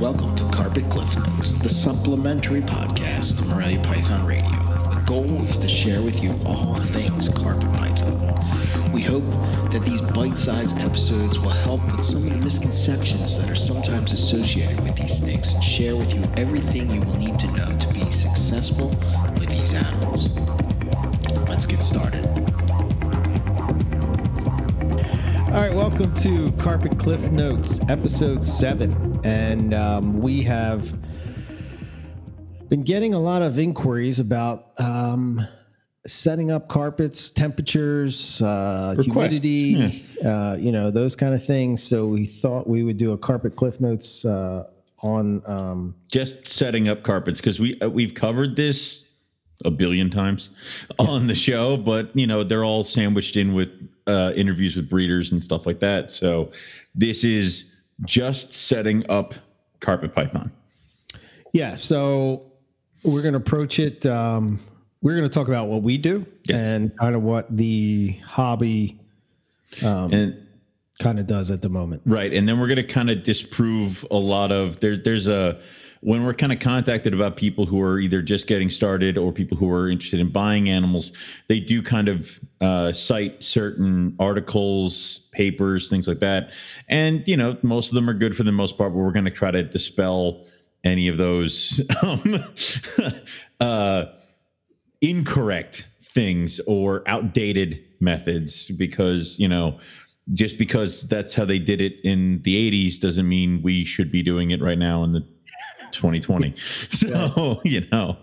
Welcome to Carpet Cliff Notes, the supplementary podcast of Morelia Python Radio. The goal is to share with you all things carpet python. We hope that these bite-sized episodes will help with some of the misconceptions that are sometimes associated with these snakes and share with you everything you will need to know to be successful with these animals. Let's get started. All right, welcome to Carpet Cliff Notes, episode seven. And um, we have been getting a lot of inquiries about um, setting up carpets, temperatures, uh, humidity, uh, you know, those kind of things. So we thought we would do a Carpet Cliff Notes uh, on. Um, just setting up carpets because we uh, we've covered this a billion times on the show, but you know they're all sandwiched in with uh, interviews with breeders and stuff like that. So this is just setting up carpet python. yeah, so we're going to approach it. Um, we're going to talk about what we do Yes. and kind of what the hobby And kind of does at the moment. Right, and then we're going to kind of disprove a lot of there. There's a when we're kind of contacted about people who are either just getting started or people who are interested in buying animals. They do kind of uh, cite certain articles, papers, things like that, and you know most of them are good for the most part. But we're going to try to dispel any of those um, uh, incorrect things or outdated methods because you know just because that's how they did it in the 80s doesn't mean we should be doing it right now in the 2020 so you know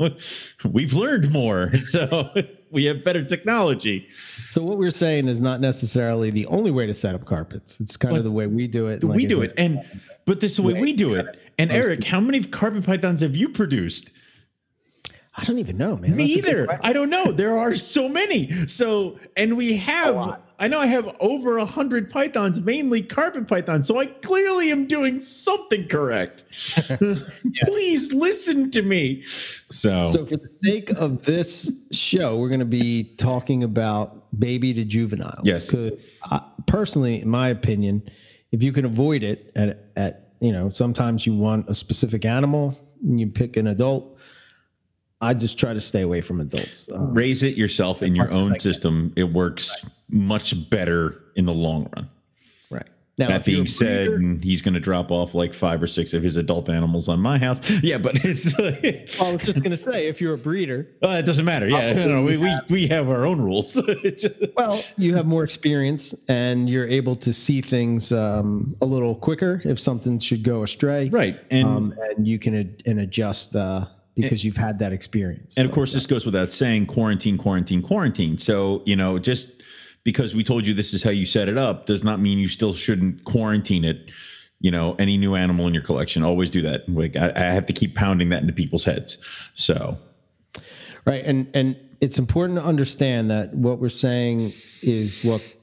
we've learned more. So we have better technology. So what we're saying is not necessarily the only way to set up carpets. It's kind of the way we do it. like we do said- it. And but this is the way we do it. And eric how many carpet pythons have you produced I don't even know, man. Me That's either. I don't know. There are so many. So, and we have, I know I have over a hundred pythons, mainly carpet pythons. So I clearly am doing something correct. Please listen to me. So, So for the sake of this show, we're going to be talking about baby to juveniles. Yes. I, personally, in my opinion, if you can avoid it at, at, you know, sometimes you want a specific animal and you pick an adult. I just try to stay away from adults. Um, raise it yourself in your own system. It works much better in the long run. right. Now, That being said, breeder- he's going to drop off like five or six of his adult animals on my house. Yeah, but it's, I was just going to say, if you're a breeder, uh, it doesn't matter. Yeah, no, no, we, we, we have our own rules. Well, you have more experience and you're able to see things um, a little quicker if something should go astray. right. And, Um, and you can ad- and adjust uh, because you've had that experience. And of course, this goes without saying quarantine, quarantine, quarantine. So, you know, just because we told you this is how you set it up does not mean you still shouldn't quarantine it. You know, any new animal in your collection, always do that. Like, I, I have to keep pounding that into people's heads. So, right. And and it's important to understand that what we're saying is what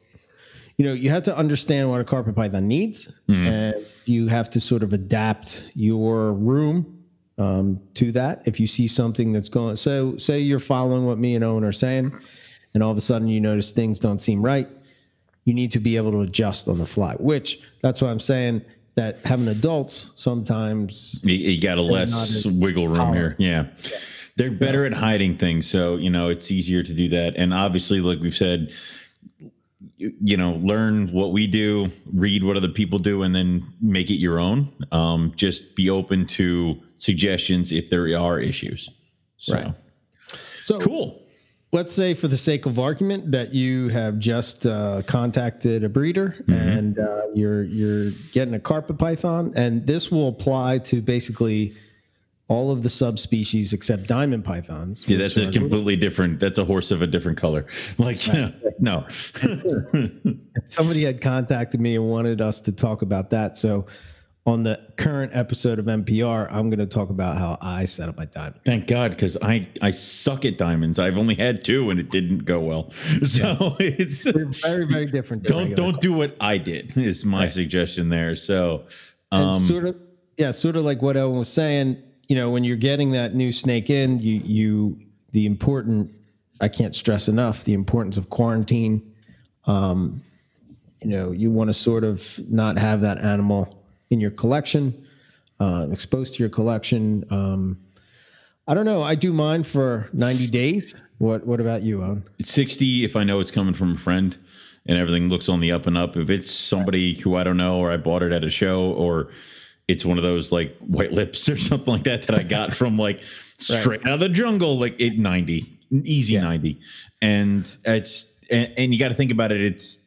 you know. You have to understand what a carpet python needs, mm-hmm. and you have to sort of adapt your room um, to that. If you see something that's going, so say you're following what me and Owen are saying, and all of a sudden you notice things don't seem right, you need to be able to adjust on the fly. Which that's why I'm saying that having adults sometimes you, you got a less wiggle room here. Yeah. They're better at hiding things. So, you know, it's easier to do that. And obviously, like we've said, you, you know, learn what we do, read what other people do, and then make it your own. Um, just be open to suggestions if there are issues. So, Right. so cool. let's say for the sake of argument that you have just uh, contacted a breeder Mm-hmm. and uh, you're you're getting a carpet python and this will apply to basically all of the subspecies except diamond pythons Yeah, that's a completely different. That's a horse of a different color. Like, no, somebody had contacted me and wanted us to talk about that so on the current episode of MPR i'm going to talk about how i set up my diamond thank God, because I I suck at diamonds. I've only had two, and it didn't go well. So it's They're very very different don't don't do what I did. Is my suggestion there. So, um, sort of yeah sort of like what Owen was saying you know when you're getting that new snake in you you the important I can't stress enough the importance of quarantine um you know you want to sort of not have that animal in your collection uh, exposed to your collection. Um, I don't know. I do mine for 90 days. What What about you, Owen? It's 60 if I know it's coming from a friend and everything looks on the up and up. If it's somebody who I don't know or I bought it at a show or it's one of those like white lips or something like that that I got from like straight out of the jungle, like it 90, easy Yeah. 90. And it's, and, and you got to think about it. It's,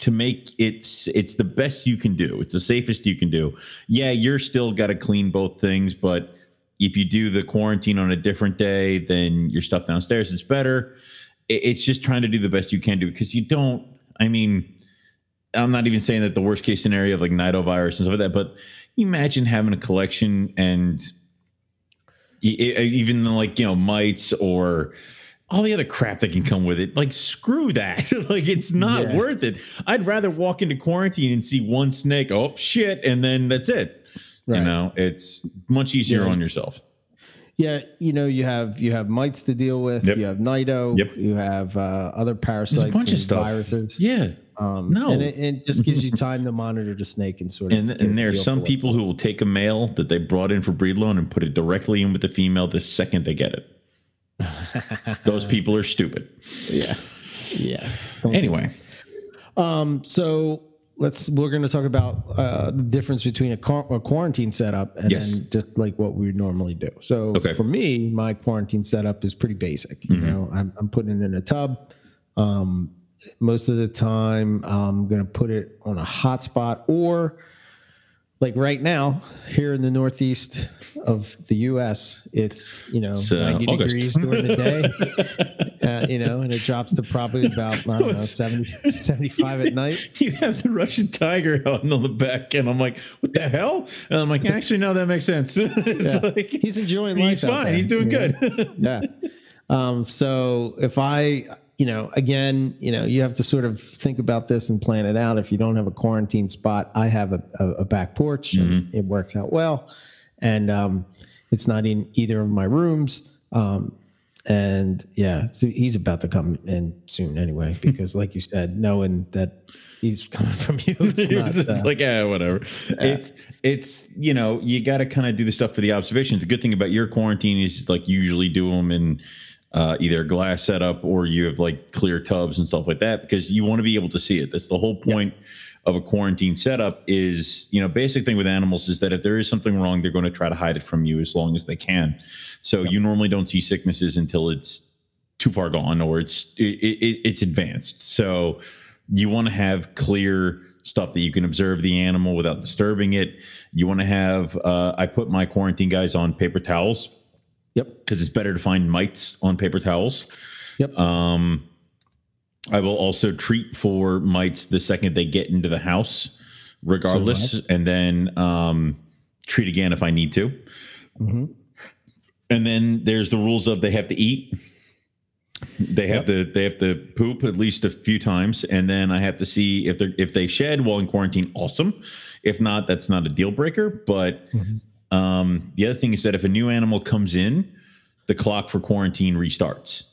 to make it's it's the best you can do. It's the safest you can do. Yeah, you're still got to clean both things, but if you do the quarantine on a different day, then your stuff downstairs is better. It's just trying to do the best you can do because you don't. I mean, I'm not even saying that the worst case scenario of like nidovirus and stuff like that, but imagine having a collection and even like you know mites or all the other crap that can come with it. Like screw that. like it's not Yeah. worth it. I'd rather walk into quarantine and see one snake. Oh shit, and then that's it. You know, it's much easier Yeah. on yourself. Yeah, you know, you have you have mites to deal with. Yep. You have nido. Yep. You have uh, other parasites bunch of and stuff. viruses. Yeah. Um, No. and it, it just gives you time to monitor the snake and sort of. And, and there are some people who will take a male that they brought in for breed loan and put it directly in with the female the second they get it. Those people are stupid. Yeah, yeah. Anyway, Um, so let's we're going to talk about uh, the difference between a, quar- a quarantine setup and Yes. then just like what we normally do. So Okay. for me, my quarantine setup is pretty basic. Mm-hmm. You know, I'm, I'm putting it in a tub. Um, most of the time, I'm going to put it on a hot spot or like right now here in the northeast of the U.S. It's you know It's, uh, 90 August. degrees during the day, uh, you know, and it drops to probably about I don't know 70, 75 at night. you have the Russian tiger on the back, and I'm like, what the hell? And I'm like, actually, no, that makes sense. Yeah. like, He's enjoying life. he's fine. there, He's doing you know? good. yeah. Um, so if I, you know, again, you know, you have to sort of think about this and plan it out. If you don't have a quarantine spot, I have a, a, a back porch and it works out well. And um, it's not in either of my rooms. Um, and yeah, so he's about to come in soon anyway, because like you said, knowing that he's coming from you, it's not. it's uh, like, yeah, whatever. It's it's you know you got to kind of do the stuff for the observations. The good thing about your quarantine is like you usually do them in uh, either glass setup or you have like clear tubs and stuff like that because you want to be able to see it. That's the whole point of a quarantine setup. Is you know basic thing with animals is that if there is something wrong, they're going to try to hide it from you as long as they can. So you normally don't see sicknesses until it's too far gone or it's it, it, it's advanced. So you want to have clear stuff that you can observe the animal without disturbing it. You want to have uh, I put my quarantine guys on paper towels yep. because it's better to find mites on paper towels. Yep. Um, I will also treat for mites the second they get into the house, regardless, and then um, treat again if I need to. hmm And then there's the rules of they have to eat. They have to they have to poop at least a few times, and then I have to see if they if they shed while in quarantine. Awesome. If not, that's not a deal breaker. But um, the other thing is that if a new animal comes in, the clock for quarantine restarts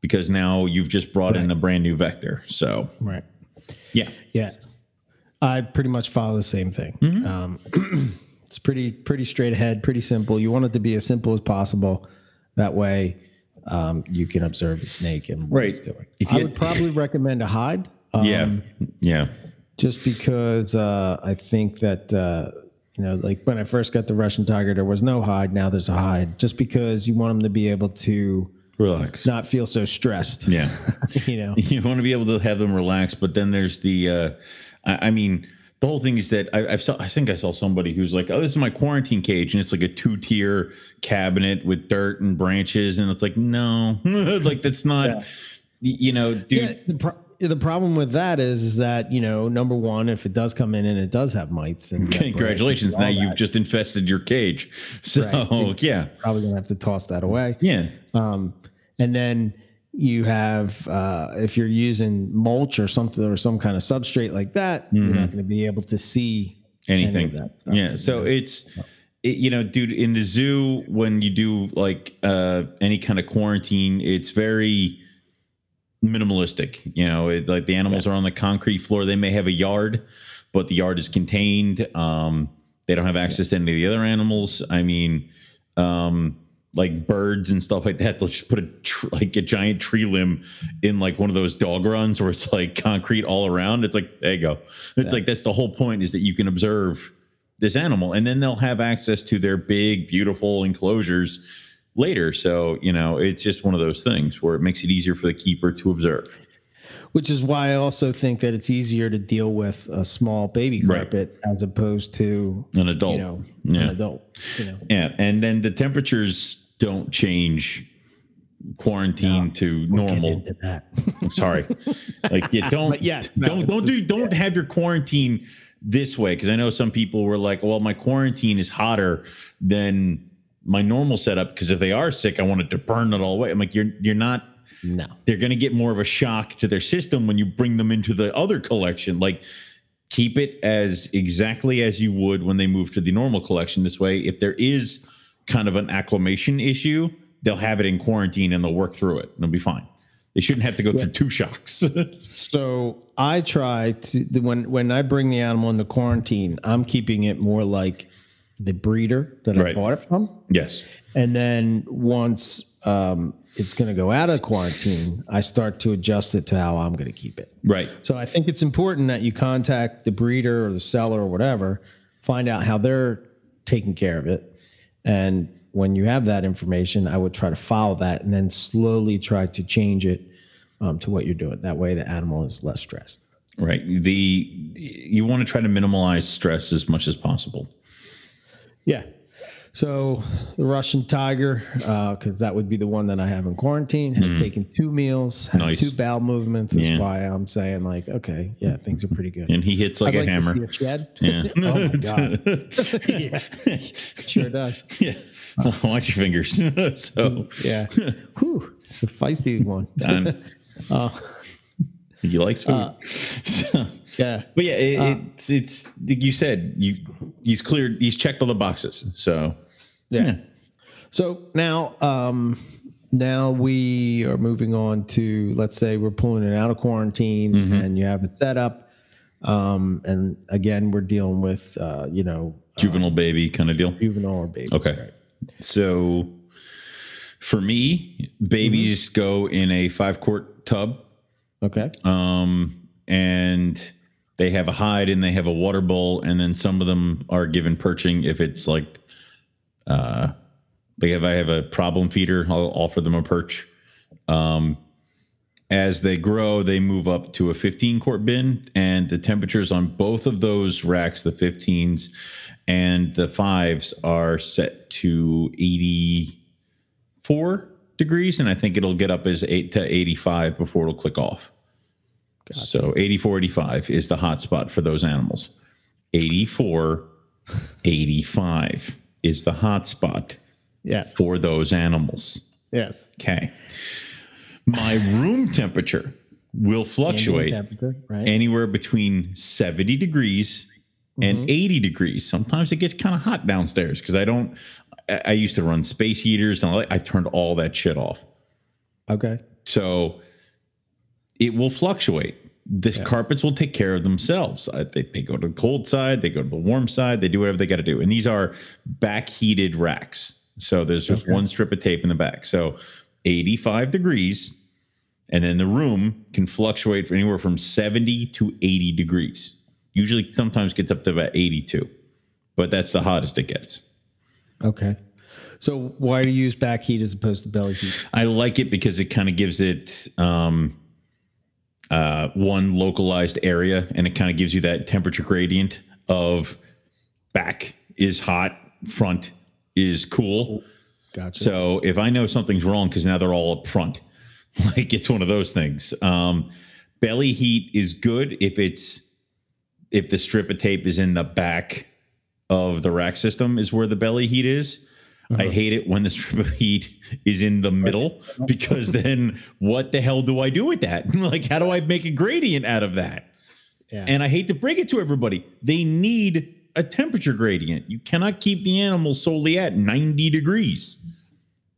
because now you've just brought in a brand new vector. So Right. yeah, Yeah, I pretty much follow the same thing. Mm-hmm. Um, it's pretty pretty straight ahead, pretty simple. You want it to be as simple as possible. That way, um, you can observe the snake and what Right. it's doing. If I you- would probably recommend a hide. Um, yeah, yeah. just because uh, I think that uh, you know, like when I first got the Russian tiger, there was no hide. Now there's a hide, just because you want them to be able to Relax. not feel so stressed. Yeah. you know. you want to be able to have them relax but then there's the uh I, I mean the whole thing is that I, I've saw, I think I saw somebody who's like, "Oh, this is my quarantine cage," and it's like a two-tier cabinet with dirt and branches, and it's like, no, like that's not, Yeah. you know, dude. Yeah, the, problem with that is, is that you know, number one, if it does come in and it does have mites, and Congratulations! Now you've just infested your cage. So Right. yeah, probably gonna have to toss that away. yeah, Um, and then you have uh, if you're using mulch or something or some kind of substrate like that, you're not going to be able to see any of Mm-hmm. anything. that yeah. So it's, it, you know, dude, in the zoo when you do like uh, any kind of quarantine, it's very minimalistic. You know, it, like the animals are on the concrete floor. They may have a yard, but the yard is contained. Um, They don't have access to any of the other animals. I mean, um, like birds and stuff like that. They'll just put a tr- like a giant tree limb in like one of those dog runs where it's like concrete all around. It's like there you go. It's like that's the whole point is that you can observe this animal, and then they'll have access to their big, beautiful enclosures later. So you know, it's just one of those things where it makes it easier for the keeper to observe. Which is why I also think that it's easier to deal with a small baby Right. carpet as opposed to An adult. you know Yeah. an adult. You know, Yeah, and then the temperatures don't change quarantine to normal. into that. Sorry, like yeah, don't yeah, no, don't don't do don't have your quarantine this way because I know some people were like, well, my quarantine is hotter than my normal setup because if they are sick, I want it to burn it all away. I'm like, you're you're not. no. They're going to get more of a shock to their system when you bring them into the other collection. Like, keep it as exactly as you would when they move to the normal collection. This way, if there is kind of an acclimation issue, they'll have it in quarantine and they'll work through it. and It'll be fine. They shouldn't have to go through two shocks. So I try to when when I bring the animal into quarantine, I'm keeping it more like the breeder that I bought it from. yes. And then once um, it's going to go out of quarantine, I start to adjust it to how I'm going to keep it. Right. So I think it's important that you contact the breeder or the seller or whatever, find out how they're taking care of it. And when you have that information, I would try to follow that and then slowly try to change it um, to what you're doing. That way the animal is less stressed. Right. The you want to try to minimize stress as much as possible. Yeah. So the Russian tiger, uh, because that would be the one that I have in quarantine, has mm-hmm. taken two meals, had. Nice. two bowel movements. That's Yeah. why I'm saying like, okay, yeah, things are pretty good. And he hits like I'd a like hammer. to see a shed. Yeah. oh my god, yeah, sure does. yeah. Watch your fingers. so Yeah, Whew, it's a feisty one. Oh, he likes food. Uh, So- yeah, but yeah, it, it's it's like you said, you he's cleared he's checked all the boxes. So yeah. So now, um, now we are moving on to let's say we're pulling it out of quarantine, Mm-hmm. and you have it set up. Um, and again, we're dealing with uh, you know juvenile baby kind of deal. juvenile or babies. Okay. right? So for me, babies go in a five quart tub. Okay. um, and they have a hide and they have a water bowl, and then some of them are given perching if it's like, uh, they have I have a problem feeder. I'll offer them a perch. Um, as they grow, they move up to a 15 quart bin, and the temperatures on both of those racks, the 15s and the fives, are set to 84 degrees, and I think it'll get up as eight to 85 before it'll click off. So 84, 85 is the hot spot for those animals. 84, 85 is the hot spot Yes. for those animals. Yes. Okay. My room temperature will fluctuate Temperature, right? anywhere between 70 degrees and mm-hmm. 80 degrees. Sometimes it gets kind of hot downstairs because I don't, I, used to run space heaters and I, I turned all that shit off. okay. So it will fluctuate. The carpets will take care of themselves. They, they go to the cold side, they go to the warm side, they do whatever they got to do. And these are back heated racks. So there's just one strip of tape in the back. So 85 degrees. And then the room can fluctuate for anywhere from 70 to 80 degrees. Usually, sometimes gets up to about 82, but that's the hottest it gets. Okay. So why do you use back heat as opposed to belly heat? I like it because it kind of gives it um, uh, one localized area, and it kind of gives you that temperature gradient of back is hot, front is cool. Gotcha. So if I know something's wrong, because now they're all up front, like it's one of those things. Um, belly heat is good if it's if the strip of tape is in the back of the rack system is where the belly heat is. I hate it when the strip of heat is in the middle because then what the hell do I do with that? like, how do I make a gradient out of that? Yeah. And I hate to break it to everybody, they need a temperature gradient. You cannot keep the animal solely at 90 degrees.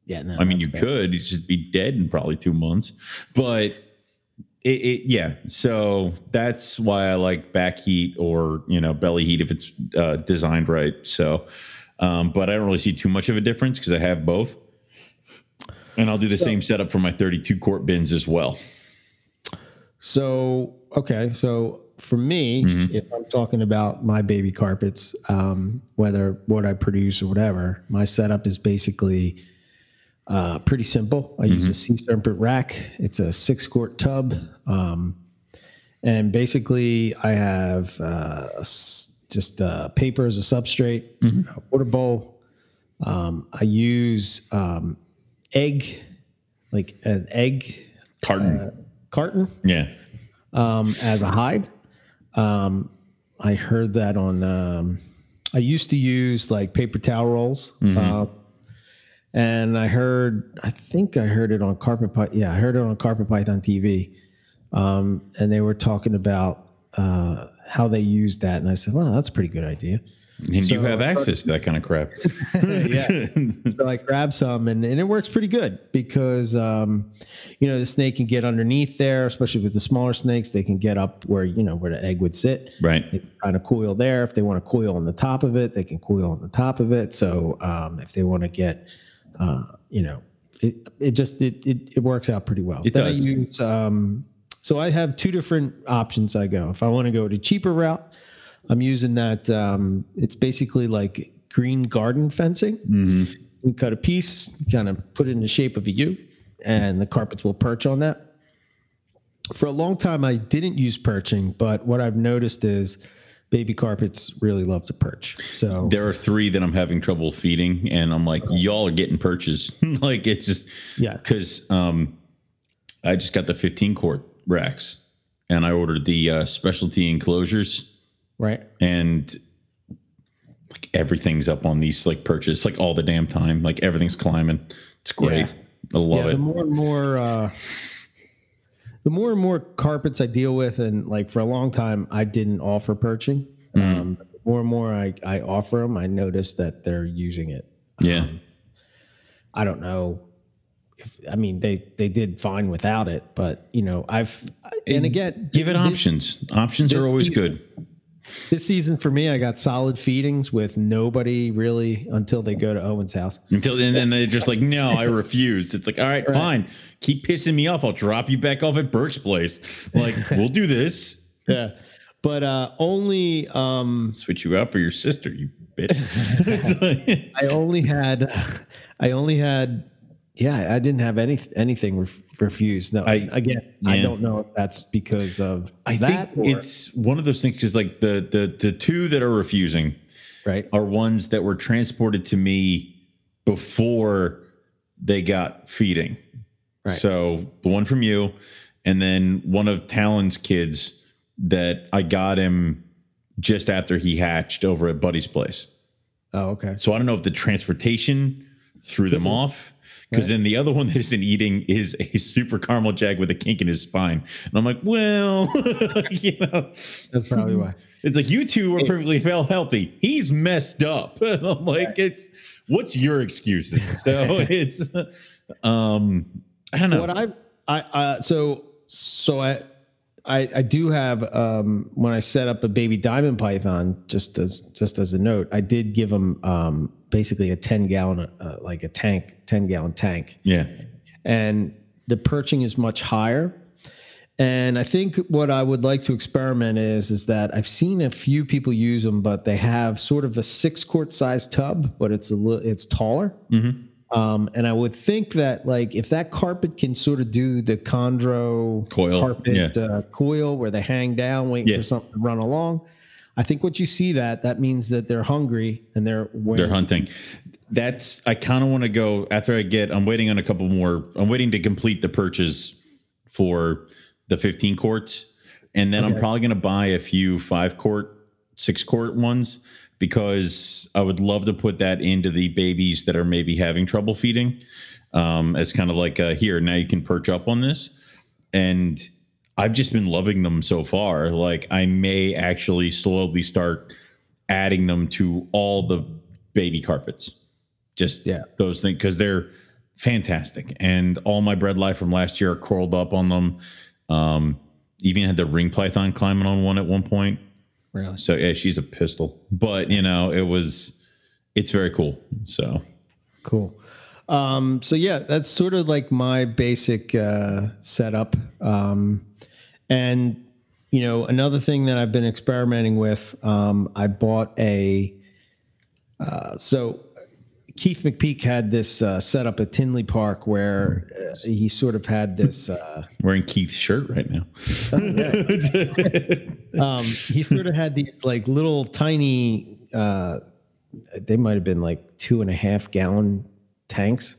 yeah. No, I mean, you bad. could, you'd just be dead in probably two months. But it, it yeah. So that's why I like back heat or you know belly heat if it's uh, designed right. So, um, but I don't really see too much of a difference because I have both, and I'll do the same setup for my 32 quart bins as well. So okay, so for me, Mhm. if I'm talking about my baby carpets, um, whether what I produce or whatever, my setup is basically uh, pretty simple. I use a sea serpent rack. It's a six quart tub, um, and basically I have uh, just uh, paper as a substrate, a water bowl. Um, I use um, egg, like an egg Carton, carton yeah. um, as a hide. Um, I heard that on. Um, I used to use like paper towel rolls, uh, and I heard. I think I heard it on Carpet Python. Yeah, I heard it on Carpet Python TV, um, and they were talking about uh, how they used that, and I said, "Well, that's a pretty good idea." And you have access to that kind of crap. Yeah. so I grabbed some and, and it works pretty good because um, you know the snake can get underneath there, especially with the smaller snakes. They can get up where you know where the egg would sit. right. They kind of coil there. If they want to coil on the top of it, they can coil on the top of it. So um, if they want to get, uh, you know, it, it just it, it it works out pretty well. It then I does. use um, so I have two different options. I go if I want to go the cheaper route, I'm using that. Um, it's basically like green garden fencing. You cut a piece, kind of put it in the shape of a U, and the carpets will perch on that. For a long time, I didn't use perching, but what I've noticed is baby carpets really love to perch. So There are three that I'm having trouble feeding, and I'm like, y'all are getting perches. like it's just Yeah. because um, I just got the 15 quart racks, and I ordered the uh, specialty enclosures, right, and like everything's up on these like perches, like all the damn time. Like everything's climbing. It's great. Yeah. I love yeah. it. The more and more, uh, the more and more carpets I deal with, and like for a long time, I didn't offer perching. Mm-hmm. Um, the more and more I, I offer them, I notice that they're using it. yeah. I don't know. If, I mean, they they did fine without it, but you know, I've and again, Give it this- options. Options are always good. This season for me, I got solid feedings with nobody really until they go to Owen's house. Until and then they're just like, no, I refuse. It's like, all right, fine. Keep pissing me off. I'll drop you back off at Burke's place. Like, we'll do this. Yeah, but uh, only um, Switch you out for your sister, you bitch. It's like- I only had, I only had, yeah, I didn't have any anything ref, refused. No, I- again, I don't know if that's because of I that think or- it's one of those things because like the the the two that are refusing right. are ones that were transported to me before they got feeding. Right. So the one from you, and then one of Talon's kids that I got him just after he hatched over at Buddy's place. Oh, okay. So I don't know if the transportation threw them off. Because then the other one that isn't eating is a super caramel jag with a kink in his spine. And I'm like, well, you know, That's probably why. it's like you two are perfectly well healthy. He's messed up. And I'm like, it's what's your excuses? So it's um I don't know. What I I uh, so so I. I, I do have um, when I set up a baby diamond python just as just as a note I did give him um, basically a 10 gallon uh, like a tank 10 gallon tank yeah. and the perching is much higher. And I think what I would like to experiment is is that I've seen a few people use them, but they have sort of a six quart size tub, but it's a little it's taller. Um, and I would think that like if that carpet can sort of do the chondro Coil, carpet yeah. uh, coil where they hang down waiting Yeah. for something to run along. I think what you see that that means that they're hungry and they're They're hunting. That's I kind of want to go after I get I'm waiting on a couple more. I'm waiting to complete the purchase for the 15 quarts. And then I'm probably gonna buy a few five quart, six quart ones because I would love to put that into the babies that are maybe having trouble feeding. Um, as kind of like uh here, now you can perch up on this. And I've just been loving them so far. Like I may actually slowly start adding them to all the baby carpets. Just Yeah. those things because they're fantastic. And all my bread life from last year are curled up on them. Um, even had the ring python climbing on one at one point. Really? So yeah, she's a pistol, but you know, it was, it's very cool. So Cool. Um, so yeah, that's sort of like my basic uh, setup. Um, and you know, another thing that I've been experimenting with, um, I bought a. Uh, so Keith McPeak had this uh, setup at Tinley Park where uh, he sort of had this. Uh, wearing Keith's shirt right now. um, he sort of had these like little tiny. Uh, they might have been like two and a half gallon tanks,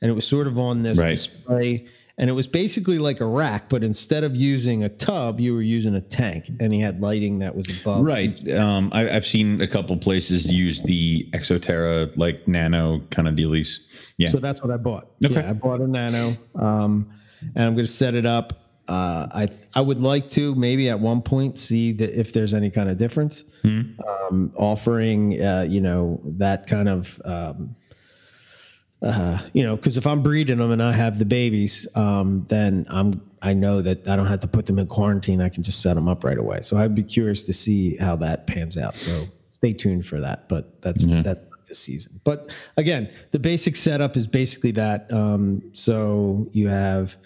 and it was sort of on this Right. display. And it was basically like a rack, but instead of using a tub, you were using a tank, and he had lighting that was above. Right. Um, I, I've seen a couple places use the Exoterra like nano kind of dealies. Yeah. So that's what I bought. Okay. Yeah, I bought a Nano, um, and I'm going to set it up. Uh, I I would like to maybe at one point see that if there's any kind of difference, um, offering uh, you know that kind of um, uh, you know because if I'm breeding them and I have the babies, um, then I'm I know that I don't have to put them in quarantine. I can just set them up right away. So I'd be curious to see how that pans out. So stay tuned for that. But that's that's not this season. But again, the basic setup is basically that. Um, so you have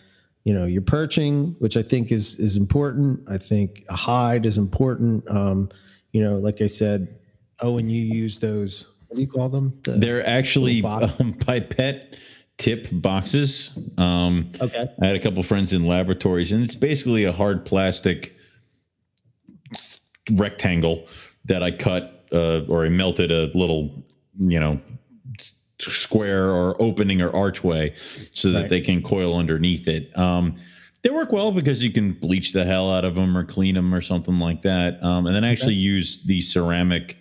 you know your perching, which I think is is important. I think a hide is important. Um, you know, like I said, oh, and you use those. Do you call them? The- They're actually um, pipette tip boxes. Um, okay. I had a couple friends in laboratories, and it's basically a hard plastic rectangle that I cut uh, or I melted a little, you know, square or opening or archway so that Right. they can coil underneath it. Um, they work well because you can bleach the hell out of them or clean them or something like that. Um, and then I actually use the ceramic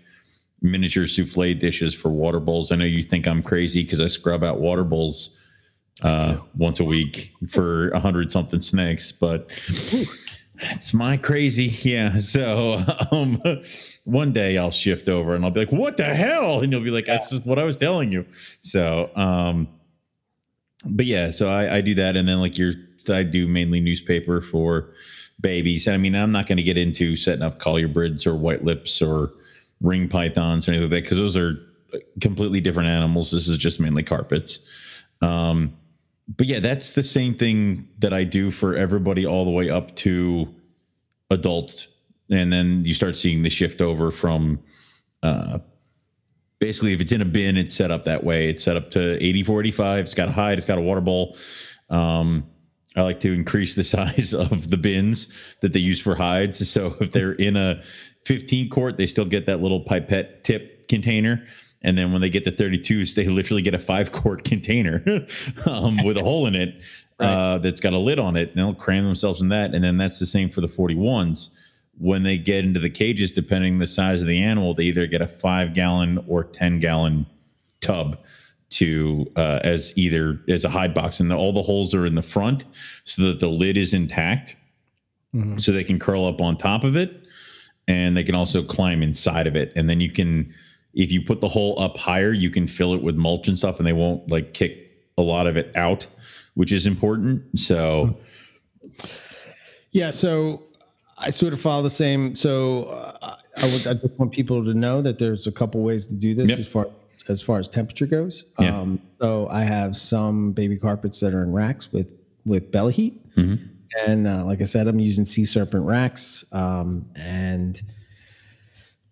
miniature souffle dishes for water bowls. I know you think I'm crazy because I scrub out water bowls uh, once a week for a hundred something snakes, but it's my crazy. Yeah. So um, one day I'll shift over and I'll be like, what the hell? And you'll be like, that's just what I was telling you. So, um, but yeah, so I, I do that. And then like you're, I do mainly newspaper for babies. I mean, I'm not going to get into setting up colubrids or white lips or ring pythons or anything like that because those are completely different animals. This is just mainly carpets. Um, but yeah, that's the same thing that I do for everybody all the way up to adult. And then you start seeing the shift over from uh, basically if it's in a bin, it's set up that way. It's set up to 80 45. It's got a hide, it's got a water bowl. Um, I like to increase the size of the bins that they use for hides. So if they're in a 15 quart, they still get that little pipette tip container. And then when they get to 32s, they literally get a five quart container um, with a hole in it uh, that's got a lid on it. And they'll cram themselves in that. And then that's the same for the 41s. When they get into the cages, depending the size of the animal, they either get a five gallon or 10 gallon tub to uh, as either as a hide box and the, all the holes are in the front so that the lid is intact so they can curl up on top of it and they can also climb inside of it and then you can if you put the hole up higher you can fill it with mulch and stuff and they won't like kick a lot of it out which is important so Yeah, so I sort of follow the same. So uh, I would I just want people to know that there's a couple ways to do this Yep. as far as far as temperature goes. Yeah. Um, so I have some baby carpets that are in racks with with belly heat, Mm-hmm. And uh, like I said, I'm using Sea Serpent racks, um, and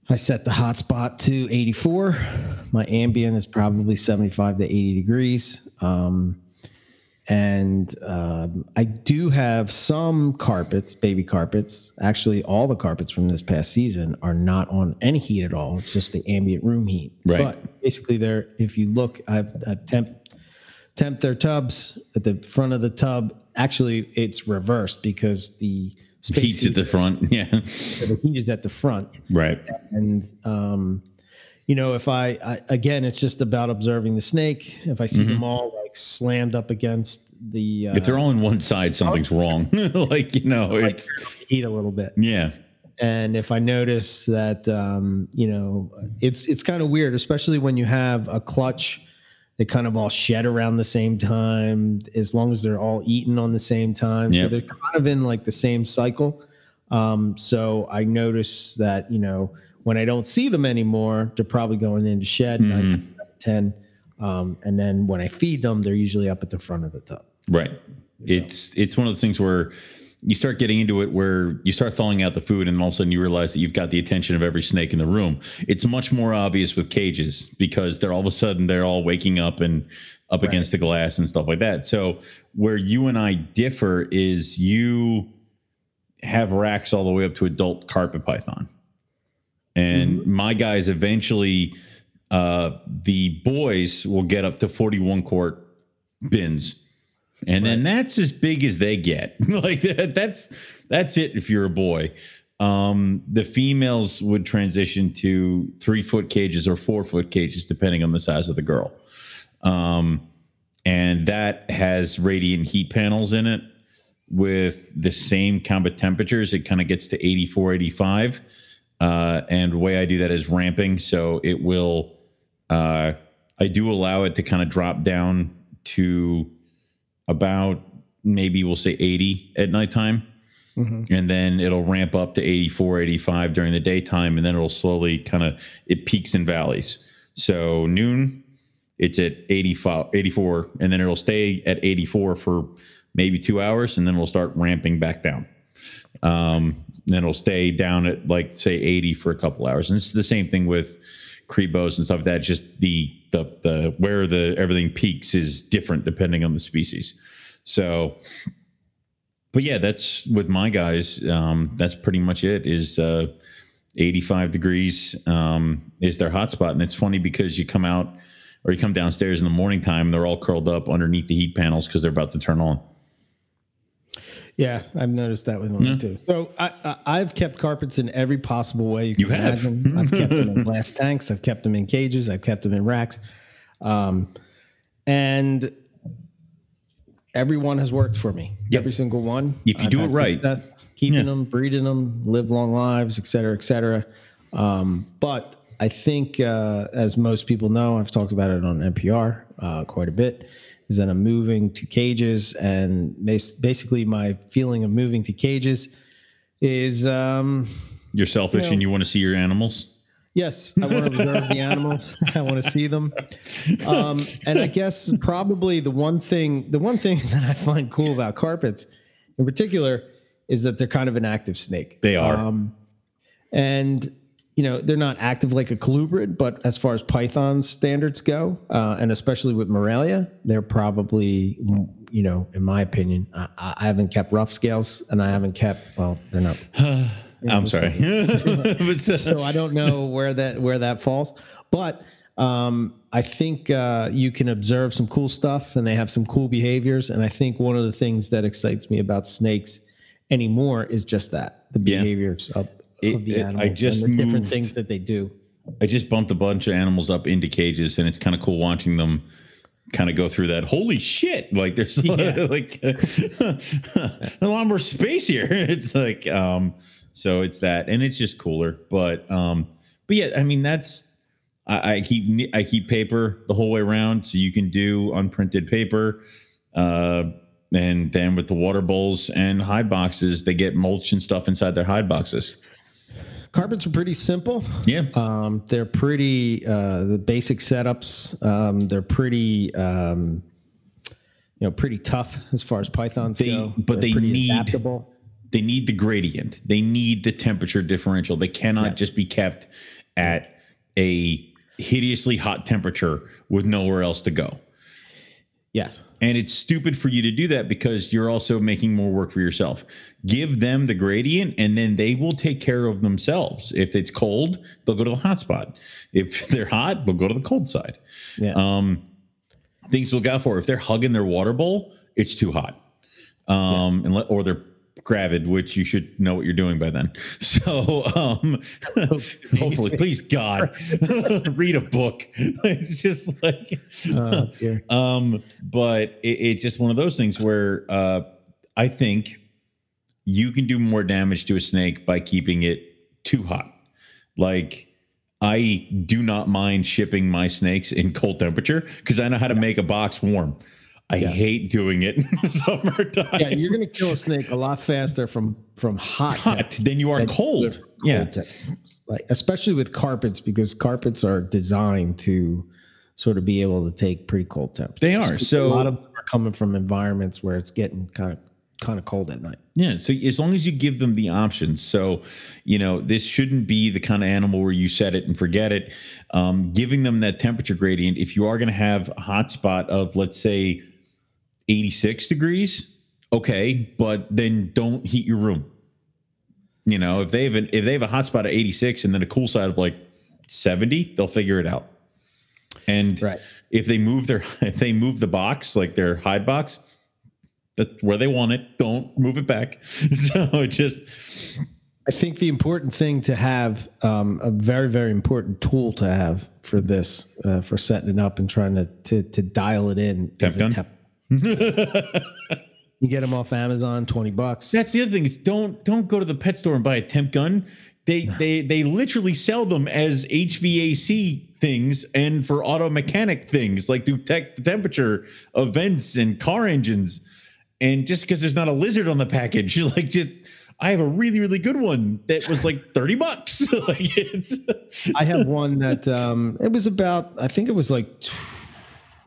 I set the hotspot to 84. My ambient is probably 75 to 80 degrees. Um, and um, I do have some carpets, baby carpets. Actually, all the carpets from this past season are not on any heat at all. It's just the ambient room heat. Right. But basically, they're if you look, I've, I've temp temp their tubs at the front of the tub. Actually, it's reversed because the space heat's at the front yeah. The heat is at the front. Right. And um, you know if I, I again it's just about observing the snake. If i see them all like slammed up against the uh, Mm-hmm. if they're all on one side something's wrong. Like you know it's heat a little bit. Yeah. And if i notice that um, you know it's it's kind of weird especially when you have a clutch they kind of all shed around the same time as long as they're all eating on the same time. So they're kind of in like the same cycle. Um, so I notice that, you know, when I don't see them anymore, they're probably going into shed out of 10. Um, and then when I feed them, they're usually up at the front of the tub. Right. It's it's one of the things where you start getting into it where you start thawing out the food and all of a sudden you realize that you've got the attention of every snake in the room. It's much more obvious with cages because they're all of a sudden they're all waking up and up against the glass and stuff like that. So where you and I differ is you have racks all the way up to adult carpet python. And my guys eventually uh the boys will get up to 41 quart bins and then that's as big as they get. Like that, that's that's it if you're a boy. Um the females would transition to three foot cages or four foot cages depending on the size of the girl. Um and that has radiant heat panels in it with the same kind of temperatures. It kind of gets to 84 85 uh, and the way i do that is ramping so it will uh, i do allow it to kind of drop down to about maybe we'll say 80 at nighttime. And then it'll ramp up to 84 85 during the daytime and then it'll slowly kind of it peaks in valleys. So noon it's at 85 84 and then it'll stay at 84 for maybe two hours and then we'll start ramping back down. Um, then it'll stay down at like say 80 for a couple hours. And it's the same thing with crebos and stuff like that just the the the where the everything peaks is different depending on the species. So but yeah that's with my guys um, that's pretty much it is uh, 85 degrees um, is their hotspot and it's funny because you come out or you come downstairs in the morning time they're all curled up underneath the heat panels because they're about to turn on Yeah, I've noticed that with mine too. So I, I, I've kept carpets in every possible way you can You have. imagine. I've kept them in glass tanks. I've kept them in cages. I've kept them in racks, um, and everyone has worked for me. Every single one. If you I've do it right. success keeping them, breeding them, live long lives, et cetera, et cetera. Um, but I think, uh, as most people know, I've talked about it on MPR uh, quite a bit. Is that I'm moving to cages, and bas- basically my feeling of moving to cages is um, you're selfish Well- and you want to see your animals Yes, I want to observe the animals. I want to see them. Um, and I guess probably the one thing, the one thing that I find cool about carpets, in particular, is that they're kind of an active snake. They are. Um, and you know they're not active like a colubrid, but as far as python standards go, uh, and especially with Morelia, they're probably, you know, in my opinion, I, I haven't kept rough scales, and I haven't kept. Well, they're not i'm sorry so I don't know where that where that falls, but um, I think uh, you can observe some cool stuff, and they have some cool behaviors. And I think one of the things that excites me about snakes anymore is just that the Yeah. behaviors of, It- the it- I just and the different moved- things that they do. I just bumped a bunch of animals up into cages, and it's kind of cool watching them kind of go through that. Holy shit! Like there's Yeah. like a lot more space here. It's like um, so it's that, and it's just cooler. But um, but yeah, I mean that's I, I keep I keep paper the whole way around, so you can do unprinted paper. Uh, and then with the water bowls and hide boxes, they get mulch and stuff inside their hide boxes. Carpets are pretty simple. Yeah. Um, they're pretty uh, the basic setups. Um, they're pretty um, you know pretty tough as far as pythons They- go. but They're they need- adaptable. they need the gradient. They need the temperature differential. They cannot just be kept at a hideously hot temperature with nowhere else to go. Yes. And it's stupid for you to do that because you're also making more work for yourself. Give them the gradient and then they will take care of themselves. If it's cold, they'll go to the hot spot. If they're hot, they'll go to the cold side. Yeah. Um, things to look out for. If they're hugging their water bowl, it's too hot. Um, and let, or they're gravid, which you should know what you're doing by then. So, um, hopefully, please God, read a book. It's just like, Uh, um, but it, it's just one of those things where uh, I think you can do more damage to a snake by keeping it too hot. Like I do not mind shipping my snakes in cold temperature because I know how to make a box warm. I hate doing it in the summertime. Yeah, you're going to kill a snake a lot faster from from hot. hot than you are cold. cold Yeah. Like especially with carpets because carpets are designed to sort of be able to take pretty cold temperatures. They are. So a lot of them are coming from environments where it's getting kind of kind of cold at night. Yeah. So as long as you give them the options. So, you know, this shouldn't be the kind of animal where you set it and forget it. Um, giving them that temperature gradient, if you are going to have a hot spot of, let's say, 86 degrees, okay, but then don't heat your room. You know, if they have an, if they have a hot spot of 86 and then a cool side of like 70, they'll figure it out. And Right. if they move their if they move the box, like their hide box, that's where they want it. Don't move it back. So it just I think the important thing to have, um, a very, very important tool to have for this, uh, for setting it up and trying to to, to dial it in, Temp is a gun? temp. You get them off Amazon, twenty bucks. that's the other thing is don't don't go to the pet store and buy a temp gun. They they they literally sell them as HVAC things and for auto mechanic things, like to detect the temperature of vents and car engines. And just because there's not a lizard on the package, like just I have a really really good one that was like thirty bucks. like it's I have one that um, it was about. I think it was like.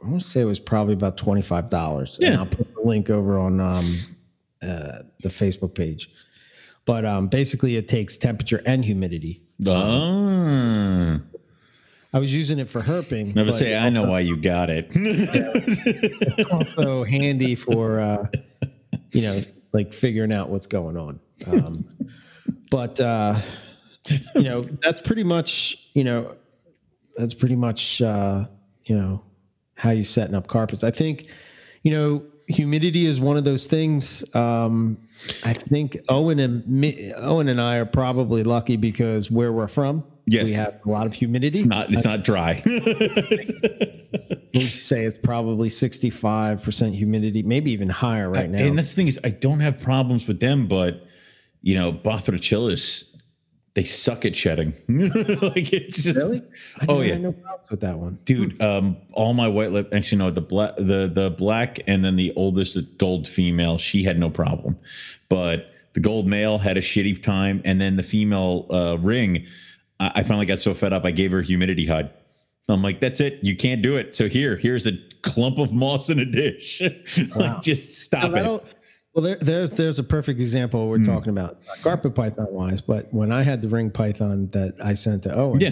Tw- I want to say it was probably about twenty five dollars. And Yeah. I'll put the link over on um, uh, the Facebook page. But um, basically, it takes temperature and humidity. ah. I was using it for herping. Never say I know why you got it. it's also handy for uh, you know like figuring out what's going on. Um, but uh, you know that's pretty much you know that's pretty much uh, you know how you setting up carpets. I think you know humidity is one of those things. Um, I think Owen and me, Owen and I are probably lucky because where we're from, Yes. we have a lot of humidity. not it's not dry. We say it's probably 65% humidity, maybe even higher right now. And that's the thing is I don't have problems with them, but you know, Bothrochilus, they suck at shedding. like it's just really? I Oh, yeah. no problems with that one. dude um all my white lip actually no the black the the black and then the oldest gold female she had no problem but the gold male had a shitty time and then the female uh ring i, I finally got so fed up i gave her a humidity hide i'm like that's it you can't do it so here here's a clump of moss in a dish like just stop it well, there, there's there's a perfect example we're hmm. talking about, carpet python wise. But when I had the ring python that I sent to Owen, yeah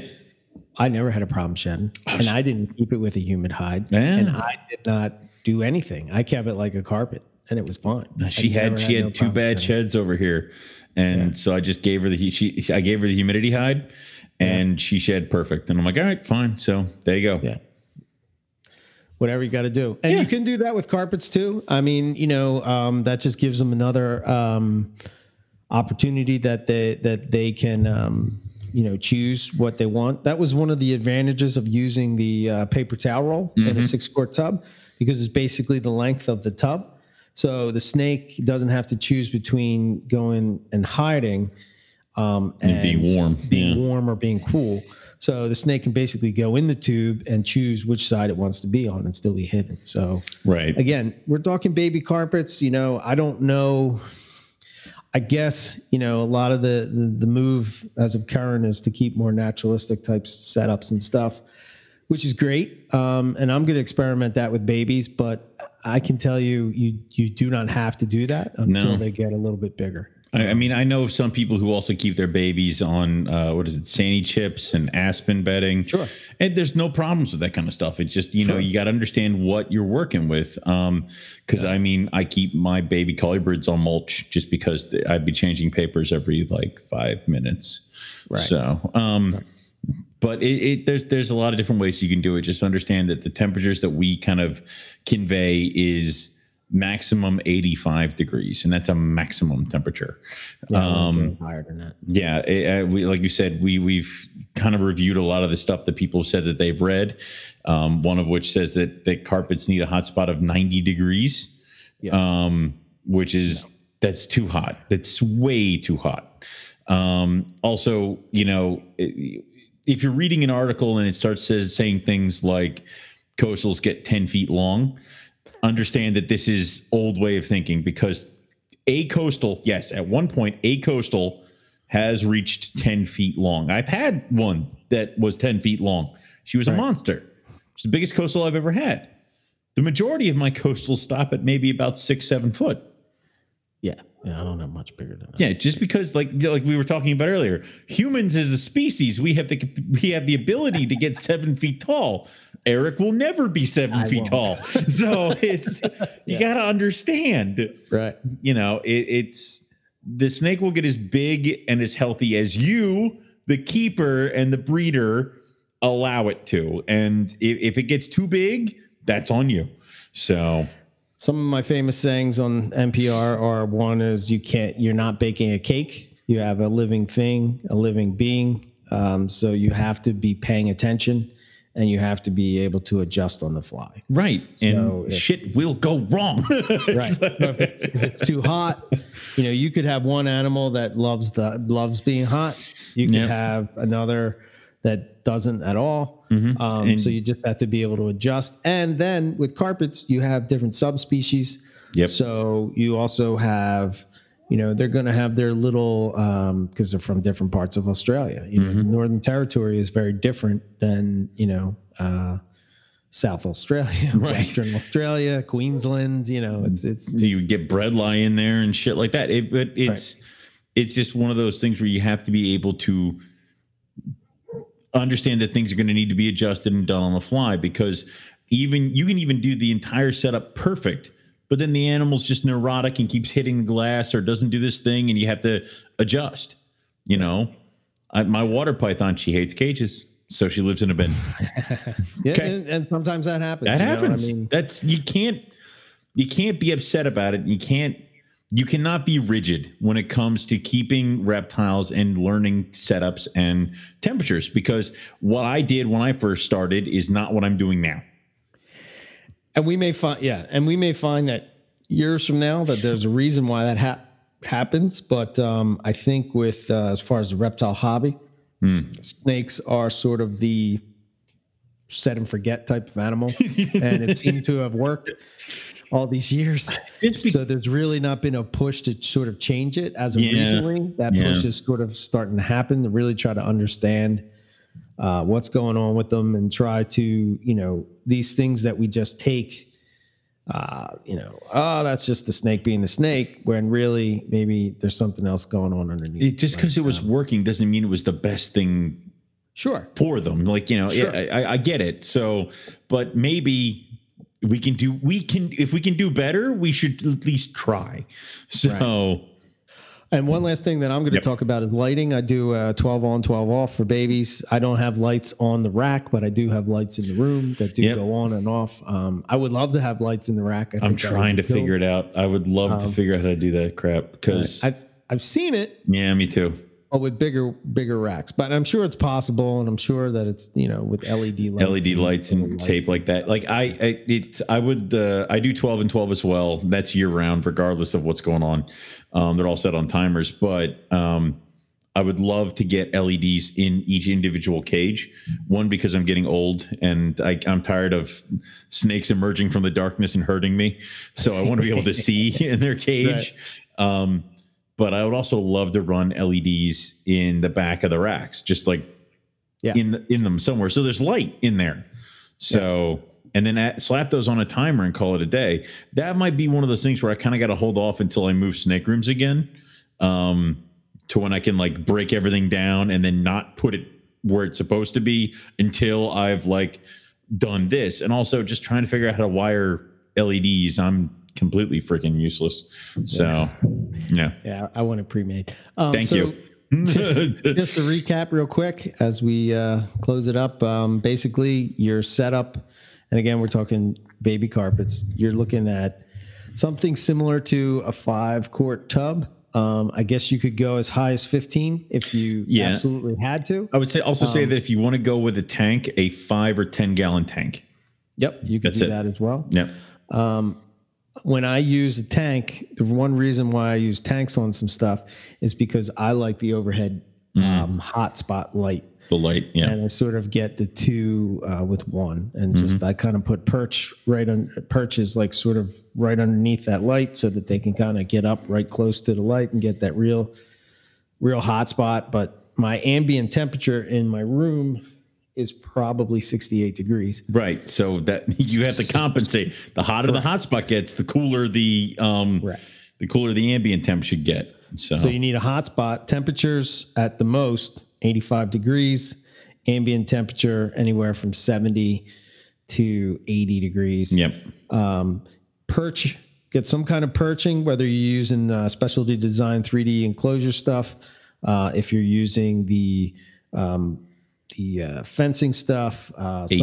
I never had a problem shedding, oh, and I didn't keep it with a humid hide, Yeah. and I did not do anything. I kept it like a carpet, and it was fine. she I had she had no two bad sheds over here and so i just gave her the he- she i gave her the humidity hide and she shed perfect and i'm like all right fine so there you go Yeah. Whatever you got to do. And you can do that with carpets too. I mean, you know, um, that just gives them another um, opportunity that they that they can um, you know choose what they want. That was one of the advantages of using the uh, paper towel roll in a six quart tub because it's basically the length of the tub. So the snake doesn't have to choose between going and hiding um, and, being warm, being yeah. warm or being cool. So the snake can basically go in the tube and choose which side it wants to be on and still be hidden. So right again, we're talking baby carpets. You know, I don't know. I guess you know a lot of the the, the move as of current is to keep more naturalistic type setups and stuff, which is great. Um, and I'm going to experiment that with babies, but I can tell you, you you do not have to do that until No. they get a little bit bigger. I, I mean, I know some people who also keep their babies on uh, what is it, Sandy chips and aspen bedding. Sure. and there's no problems with that kind of stuff. It's just you know you got to understand what you're working with. Um, because I mean, I keep my baby colubrids on mulch just because th- I'd be changing papers every like five minutes. Right. So, um, but it, it there's there's a lot of different ways you can do it. Just understand that the temperatures that we kind of convey is maximum 85 degrees and that's a maximum temperature Yeah, um higher than that. yeah it, uh, we, like you said we we've kind of reviewed a lot of the stuff that people have said that they've read um, one of which says that that carpets need a hot spot of 90 degrees Yes. um, which is that's too hot. That's way too hot. Um, also, you know, it- if you're reading an article and it starts says saying things like coastals get 10 feet long, understand that this is old way of thinking because a coastal, yes, at one point, a coastal has reached 10 feet long. I've had one that was 10 feet long. She was a monster. She's the biggest coastal I've ever had. The majority of my coastals stop at maybe about six, seven foot. Yeah. Yeah. I don't know much bigger than that. Yeah, just because like like we were talking about earlier, humans as a species, we have the we have the ability to get seven feet tall. Eric will never be seven I feet won't. tall. So it's you got to understand, Right. you know, it, it's the snake will get as big and as healthy as you, the keeper and the breeder, allow it to. And if, if it gets too big, that's on you. So Some of my famous sayings on MPR are one is you can't, you're not baking a cake. You have a living thing, a living being. Um, so you have to be paying attention and you have to be able to adjust on the fly. right, So and if- shit will go wrong. Right. So if, it's, if it's too hot, you know, you could have one animal that loves the loves being hot. You could Yep. have another that doesn't at all. Um, And- so you just have to be able to adjust. And then with carpets, you have different subspecies. Yep. So you also have, you know, they're going to have their little because they're from different parts of Australia. You know, Northern Territory is very different than you know. Uh, South Australia, Western Australia, Queensland, you know, it's it's you would get bredli in there and shit like that. It, but it's it's just one of those things where you have to be able to understand that things are going to need to be adjusted and done on the fly because even you can even do the entire setup perfect, but then the animal's just neurotic and keeps hitting the glass or doesn't do this thing, and you have to adjust. You know, I, my water python she hates cages, so she lives in a bin. Yeah, Okay. and, and sometimes that happens. That you know? happens. I mean, That's you can't you can't be upset about it. You can't you cannot be rigid when it comes to keeping reptiles and learning setups and temperatures because what I did when I first started is not what I'm doing now. And we may find, yeah, and we may find that years from now that there's a reason why that ha- happens. But um, I think with uh, as far as the reptile hobby, Hmm. snakes are sort of the set and forget type of animal, and it seemed to have worked all these years. Be- so there's really not been a push to sort of change it as of Yeah. recently. That Yeah. push is sort of starting to happen to really try to understand uh, what's going on with them and try to, you know, these things that we just take, uh, you know, oh, that's just the snake being the snake, when really maybe there's something else going on underneath. It, just because it was working doesn't mean it was the best thing sure. for them. Like you know, Sure. yeah, I, I get it. So, but maybe we can do we can if we can do better, we should at least try. So. And one last thing that I'm going to Yep. talk about is lighting. I do uh, 12 on, 12 off for babies. I don't have lights on the rack, but I do have lights in the room that do Yep. go on and off. Um, I would love to have lights in the rack. I I'm think that would trying to cool. figure it out. I would love to figure out how to do that crap because I've, I've seen it, yeah, me too. With bigger bigger racks. But I'm sure it's possible, and I'm sure that it's you know with LED lights, LED lights and tape like that. Like I, I it, I would, uh, I do 12 and 12 as well. That's year round, regardless of what's going on. Um, they're all set on timers, but um, I would love to get LEDs in each individual cage. One because I'm getting old and I, I'm tired of snakes emerging from the darkness and hurting me. So I want to be able to see in their cage. Um, but I would also love to run LEDs in the back of the racks, just like Yeah. in the, in them somewhere. So there's light in there. So and then at, slap those on a timer and call it a day. That might be one of those things where I kind of got to hold off until I move snake rooms again, um, to when I can like break everything down and then not put it where it's supposed to be until I've like done this. And also just trying to figure out how to wire LEDs. I'm completely freaking useless. So yeah. Yeah, I want it pre-made. Um, Thank so you. just to recap real quick as we uh, close it up um, basically your setup and again we're talking baby carpets you're looking at something similar to a five quart tub um, i guess you could go as high as 15 if you Yeah. absolutely had to I would say also say that if you want to go with a tank, a five or ten gallon tank. yep you could That's do it. that as well Yep. When I use a tank, the one reason why I use tanks on some stuff is because I like the overhead um, hot spot light. The light, yeah. And I sort of get the two uh, with one, and just I kind of put perch right on perch is like sort of right underneath that light, so that they can kind of get up right close to the light and get that real, real hot spot. But my ambient temperature in my room is probably 68 degrees. Right. So that you have to compensate. The hotter the hotspot gets, the cooler the um Right. the cooler the ambient temp should get. So, So you need a hot spot. Temperatures at the most 85 degrees. Ambient temperature anywhere from 70 to 80 degrees. yep. Um, perch, get some kind of perching, whether you're using uh, specialty design 3D enclosure stuff, uh, if you're using the um, the uh, fencing stuff. Uh, some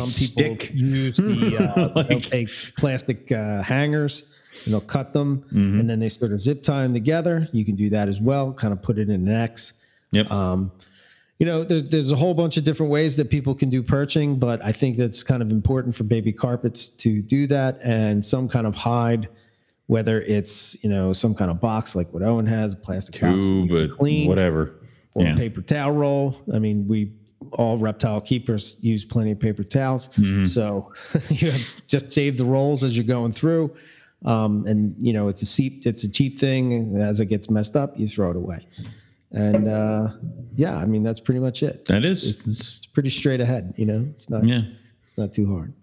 people use the uh, they'll take plastic uh, hangers and they'll cut them Mm-hmm. and then they sort of zip tie them together. You can do that as well. Kind of put it in an X. Yep. Um, you know, there's there's a whole bunch of different ways that people can do perching, but I think that's kind of important for baby carpets to do that and some kind of hide, whether it's you know some kind of box like what Owen has, a plastic box, Tube, but clean, whatever. or Yeah. paper towel roll. I mean, we all reptile keepers use plenty of paper towels, Mm-hmm. so you just save the rolls as you're going through. Um, and you know it's a cheap it's a cheap thing. and As it gets messed up, you throw it away. And uh, yeah, I mean that's pretty much it. That is It's pretty straight ahead. You know, it's not yeah. it's not too hard.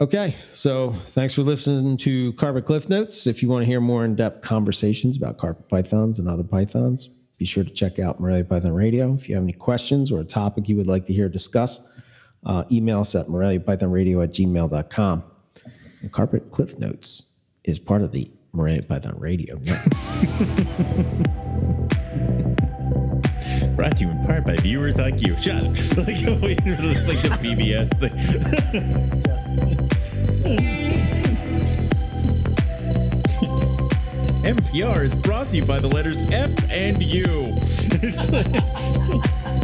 Okay, so thanks for listening to Carpet Cliff Notes. If you want to hear more in-depth conversations about carpet pythons and other pythons, be sure to check out Morelia Python Radio. If you have any questions or a topic you would like to hear discussed, uh, email us at moreliapythonradio at gmail.com. The Carpet Cliff Notes is part of the Morelia Python Radio. Brought to you in part by viewers like you. Shut up. like, like the PBS thing. MPR is brought to you by the letters F and U.